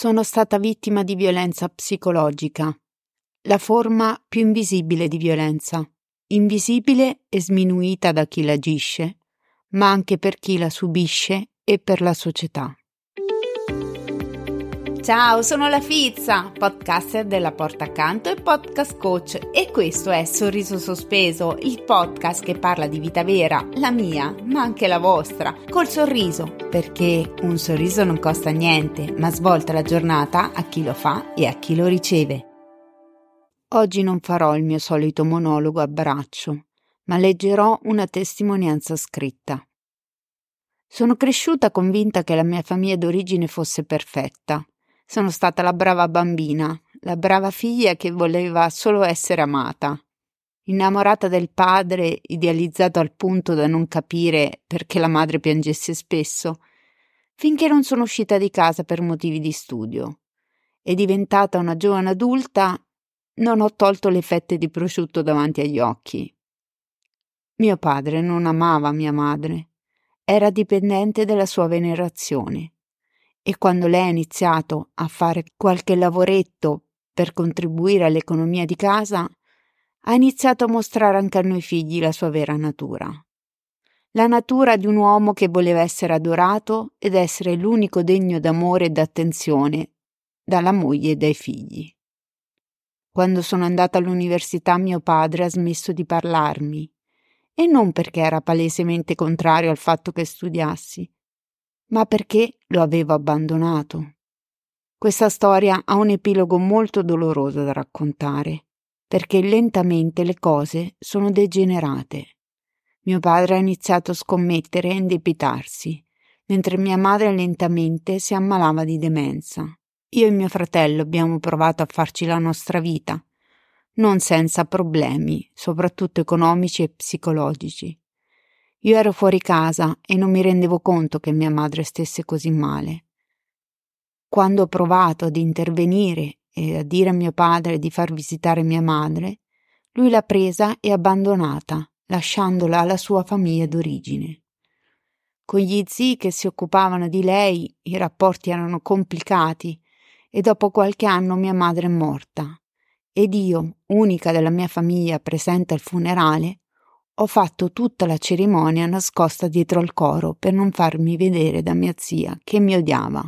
Sono stata vittima di violenza psicologica, la forma più invisibile di violenza, invisibile e sminuita da chi l'agisce, ma anche per chi la subisce e per la società. Ciao, sono la Fizza, podcaster della Porta Accanto e podcast coach e questo è Sorriso Sospeso, il podcast che parla di vita vera, la mia, ma anche la vostra, col sorriso, perché un sorriso non costa niente, ma svolta la giornata a chi lo fa e a chi lo riceve. Oggi non farò il mio solito monologo a braccio, ma leggerò una testimonianza scritta. Sono cresciuta convinta che la mia famiglia d'origine fosse perfetta sono stata la brava bambina, la brava figlia che voleva solo essere amata. Innamorata del padre, idealizzato al punto da non capire perché la madre piangesse spesso, finché non sono uscita di casa per motivi di studio. E diventata una giovane adulta, non ho tolto le fette di prosciutto davanti agli occhi. Mio padre non amava mia madre, era dipendente della sua venerazione e quando lei ha iniziato a fare qualche lavoretto per contribuire all'economia di casa, ha iniziato a mostrare anche a noi figli la sua vera natura. La natura di un uomo che voleva essere adorato ed essere l'unico degno d'amore e d'attenzione dalla moglie e dai figli. Quando sono andata all'università mio padre ha smesso di parlarmi, e non perché era palesemente contrario al fatto che studiassi, ma perché lo avevo abbandonato. Questa storia ha un epilogo molto doloroso da raccontare, perché lentamente le cose sono degenerate. Mio padre ha iniziato a scommettere e indebitarsi, mentre mia madre lentamente si ammalava di demenza. Io e mio fratello abbiamo provato a farci la nostra vita, non senza problemi, soprattutto economici e psicologici. Io ero fuori casa e non mi rendevo conto che mia madre stesse così male. Quando ho provato ad intervenire e a dire a mio padre di far visitare mia madre, lui l'ha presa e abbandonata, lasciandola alla sua famiglia d'origine. Con gli zii che si occupavano di lei i rapporti erano complicati e dopo qualche anno mia madre è morta ed io, unica della mia famiglia presente al funerale, ho fatto tutta la cerimonia nascosta dietro al coro per non farmi vedere da mia zia, che mi odiava.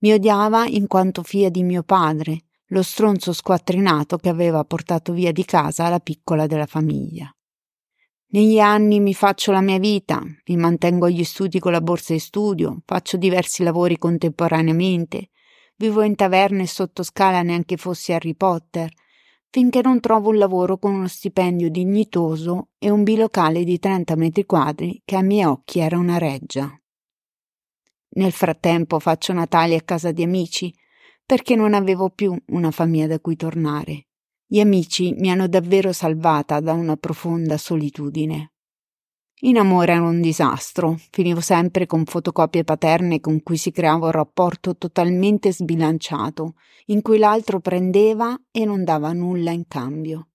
Mi odiava in quanto figlia di mio padre, lo stronzo squattrinato che aveva portato via di casa la piccola della famiglia. Negli anni mi faccio la mia vita, mi mantengo agli studi con la borsa di studio, faccio diversi lavori contemporaneamente, vivo in taverne e sotto scala neanche fossi Harry Potter, finché non trovo un lavoro con uno stipendio dignitoso e un bilocale di 30 metri quadri che a miei occhi era una reggia. Nel frattempo faccio Natali a casa di amici, perché non avevo più una famiglia da cui tornare. Gli amici mi hanno davvero salvata da una profonda solitudine. In amore era un disastro, finivo sempre con fotocopie paterne con cui si creava un rapporto totalmente sbilanciato, in cui l'altro prendeva e non dava nulla in cambio.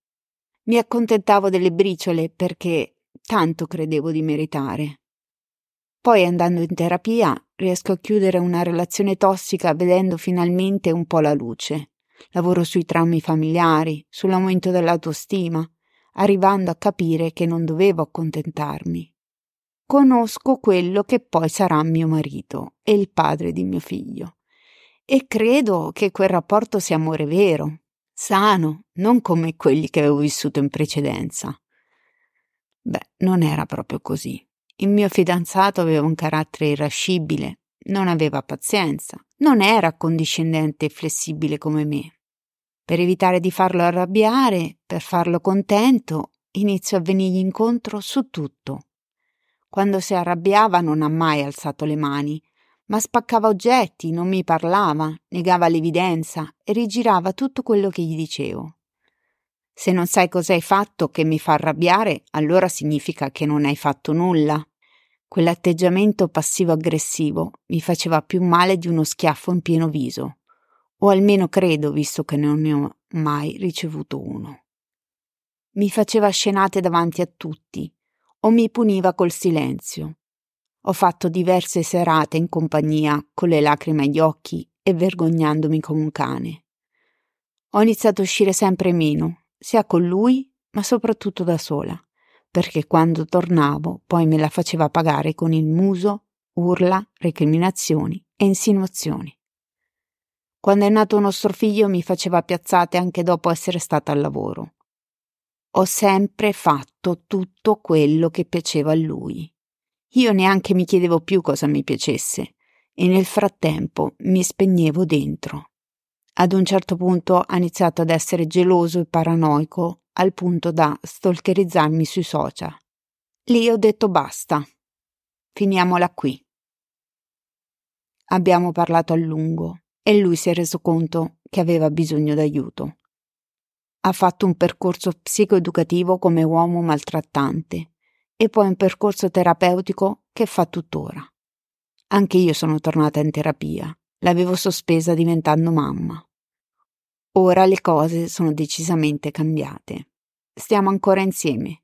Mi accontentavo delle briciole perché tanto credevo di meritare. Poi andando in terapia riesco a chiudere una relazione tossica vedendo finalmente un po' la luce. Lavoro sui traumi familiari, sull'aumento dell'autostima, arrivando a capire che non dovevo accontentarmi. Conosco quello che poi sarà mio marito e il padre di mio figlio. E credo che quel rapporto sia amore vero, sano, non come quelli che avevo vissuto in precedenza. Beh, non era proprio così. Il mio fidanzato aveva un carattere irascibile, non aveva pazienza, non era accondiscendente e flessibile come me. Per evitare di farlo arrabbiare, per farlo contento, inizio a venirgli incontro su tutto. Quando si arrabbiava non ha mai alzato le mani, ma spaccava oggetti, non mi parlava, negava l'evidenza e rigirava tutto quello che gli dicevo. Se non sai cosa hai fatto che mi fa arrabbiare, allora significa che non hai fatto nulla. Quell'atteggiamento passivo-aggressivo mi faceva più male di uno schiaffo in pieno viso o almeno credo, visto che non ne ho mai ricevuto uno. Mi faceva scenate davanti a tutti, o mi puniva col silenzio. Ho fatto diverse serate in compagnia con le lacrime agli occhi e vergognandomi come un cane. Ho iniziato a uscire sempre meno, sia con lui, ma soprattutto da sola, perché quando tornavo poi me la faceva pagare con il muso, urla, recriminazioni e insinuazioni. Quando è nato nostro figlio mi faceva piazzate anche dopo essere stata al lavoro. Ho sempre fatto tutto quello che piaceva a lui. Io neanche mi chiedevo più cosa mi piacesse e nel frattempo mi spegnevo dentro. Ad un certo punto ha iniziato ad essere geloso e paranoico al punto da stalkerizzarmi sui social. Lì ho detto basta. Finiamola qui. Abbiamo parlato a lungo e lui si è reso conto che aveva bisogno d'aiuto. Ha fatto un percorso psicoeducativo come uomo maltrattante e poi un percorso terapeutico che fa tuttora. Anche io sono tornata in terapia, l'avevo sospesa diventando mamma. Ora le cose sono decisamente cambiate. Stiamo ancora insieme.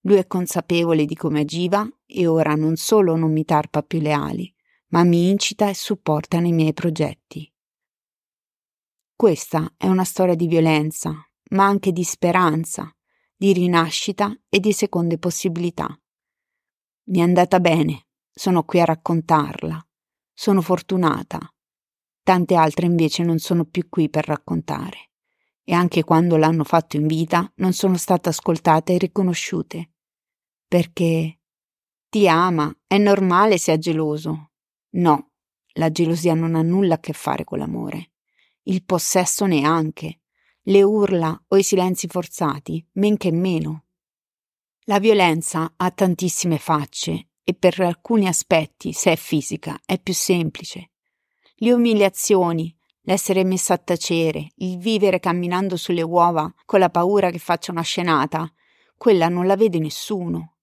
Lui è consapevole di come agiva e ora non solo non mi tarpa più le ali, ma mi incita e supporta nei miei progetti. Questa è una storia di violenza, ma anche di speranza, di rinascita e di seconde possibilità. Mi è andata bene, sono qui a raccontarla. Sono fortunata. Tante altre invece non sono più qui per raccontare. E anche quando l'hanno fatto in vita non sono state ascoltate e riconosciute. Perché ti ama, è normale sia geloso. No, la gelosia non ha nulla a che fare con l'amore. Il possesso neanche. Le urla o i silenzi forzati, men che meno. La violenza ha tantissime facce e per alcuni aspetti, se è fisica, è più semplice. Le umiliazioni, l'essere messa a tacere, il vivere camminando sulle uova con la paura che faccia una scenata, quella non la vede nessuno.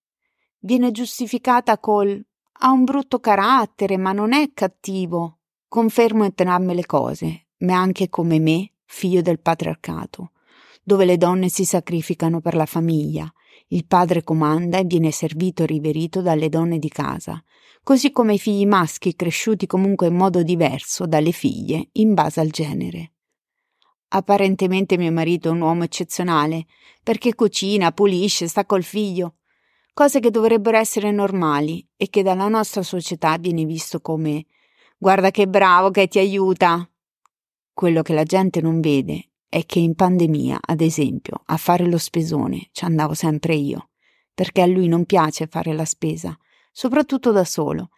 Viene giustificata col ha un brutto carattere, ma non è cattivo. Confermo entrambe le cose, ma anche come me, figlio del patriarcato, dove le donne si sacrificano per la famiglia, il padre comanda e viene servito e riverito dalle donne di casa, così come i figli maschi cresciuti comunque in modo diverso dalle figlie in base al genere. Apparentemente mio marito è un uomo eccezionale, perché cucina, pulisce, sta col figlio, cose che dovrebbero essere normali e che dalla nostra società viene visto come guarda che bravo che ti aiuta. Quello che la gente non vede è che in pandemia, ad esempio, a fare lo spesone ci andavo sempre io, perché a lui non piace fare la spesa, soprattutto da solo,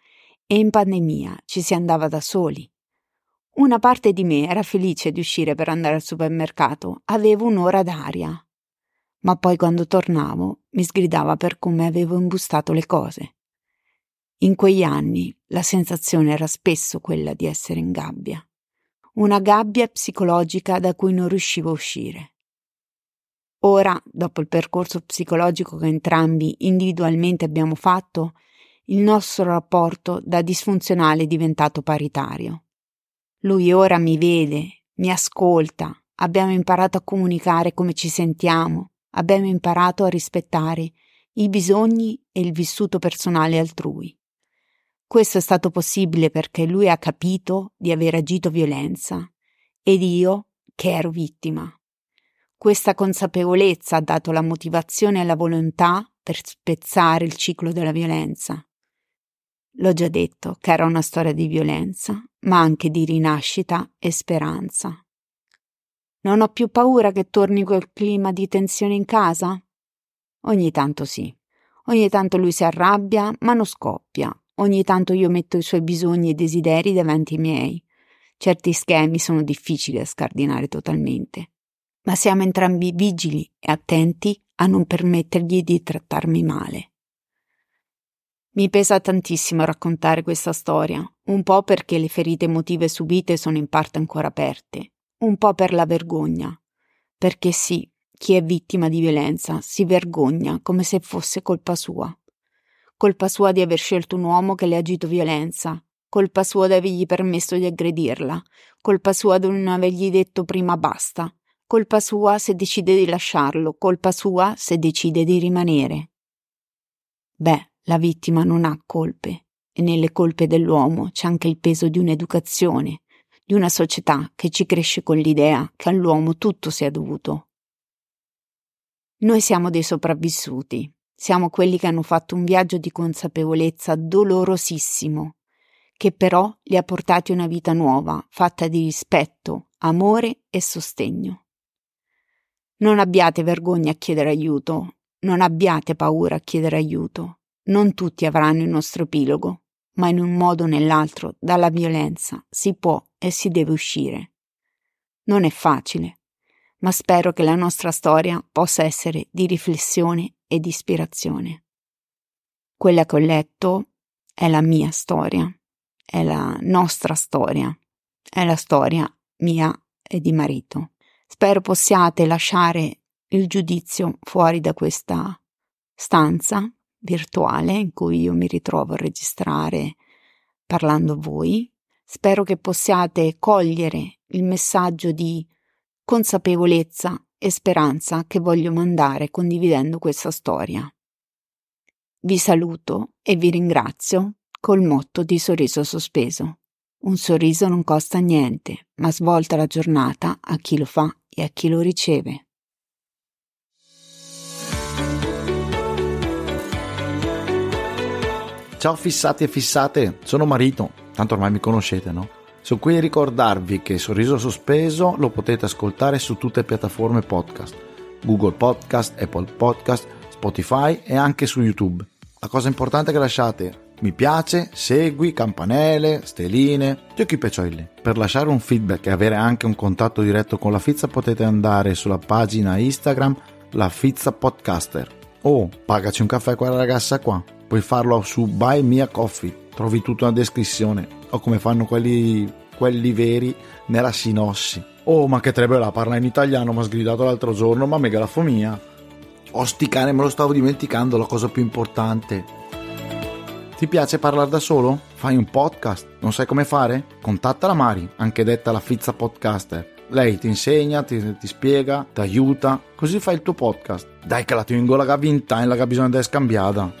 e in pandemia ci si andava da soli. Una parte di me era felice di uscire per andare al supermercato, avevo un'ora d'aria. Ma poi quando tornavo mi sgridava per come avevo imbustato le cose. In quegli anni la sensazione era spesso quella di essere in gabbia una gabbia psicologica da cui non riuscivo a uscire. Ora, dopo il percorso psicologico che entrambi individualmente abbiamo fatto, il nostro rapporto da disfunzionale è diventato paritario. Lui ora mi vede, mi ascolta, abbiamo imparato a comunicare come ci sentiamo, abbiamo imparato a rispettare i bisogni e il vissuto personale altrui. Questo è stato possibile perché lui ha capito di aver agito violenza ed io che ero vittima. Questa consapevolezza ha dato la motivazione e la volontà per spezzare il ciclo della violenza. L'ho già detto che era una storia di violenza, ma anche di rinascita e speranza. Non ho più paura che torni quel clima di tensione in casa? Ogni tanto sì. Ogni tanto lui si arrabbia, ma non scoppia, Ogni tanto io metto i suoi bisogni e desideri davanti ai miei. Certi schemi sono difficili da scardinare totalmente, ma siamo entrambi vigili e attenti a non permettergli di trattarmi male. Mi pesa tantissimo raccontare questa storia, un po' perché le ferite emotive subite sono in parte ancora aperte, un po' per la vergogna, perché sì, chi è vittima di violenza si vergogna come se fosse colpa sua. Colpa sua di aver scelto un uomo che le ha agito violenza. Colpa sua di avergli permesso di aggredirla. Colpa sua di non avergli detto prima basta. Colpa sua se decide di lasciarlo. Colpa sua se decide di rimanere. Beh, la vittima non ha colpe. E nelle colpe dell'uomo c'è anche il peso di un'educazione, di una società che ci cresce con l'idea che all'uomo tutto sia dovuto. Noi siamo dei sopravvissuti, siamo quelli che hanno fatto un viaggio di consapevolezza dolorosissimo, che però li ha portati una vita nuova, fatta di rispetto, amore e sostegno. Non abbiate vergogna a chiedere aiuto, non abbiate paura a chiedere aiuto. Non tutti avranno il nostro epilogo, ma in un modo o nell'altro dalla violenza si può e si deve uscire. Non è facile, ma spero che la nostra storia possa essere di riflessione e di ispirazione. Quella che ho letto è la mia storia, è la nostra storia, è la storia mia e di marito. Spero possiate lasciare il giudizio fuori da questa stanza virtuale in cui io mi ritrovo a registrare parlando a voi. Spero che possiate cogliere il messaggio di consapevolezza e speranza che voglio mandare condividendo questa storia. Vi saluto e vi ringrazio col motto di sorriso sospeso. Un sorriso non costa niente, ma svolta la giornata a chi lo fa e a chi lo riceve. Ciao fissati e fissate, sono Marito, tanto ormai mi conoscete, no? Sono qui a ricordarvi che Sorriso Sospeso lo potete ascoltare su tutte le piattaforme podcast, Google Podcast, Apple Podcast, Spotify e anche su YouTube. La cosa importante è che lasciate mi piace, segui, campanelle, steline, giochi peccioli. Per lasciare un feedback e avere anche un contatto diretto con la Fizza potete andare sulla pagina Instagram La Fizza Podcaster o pagaci un caffè a quella ragazza qua puoi farlo su Buy Me a Coffee, trovi tutto nella descrizione, o come fanno quelli, quelli veri nella sinossi. Oh, ma che trebella, parla in italiano, mi ha sgridato l'altro giorno, ma mega la fomia. Osticane, me lo stavo dimenticando, la cosa più importante. Ti piace parlare da solo? Fai un podcast? Non sai come fare? Contatta la Mari, anche detta la Fizza Podcaster. Lei ti insegna, ti, ti spiega, ti aiuta, così fai il tuo podcast. Dai che la tengo la vinta e la bisogna di scambiata.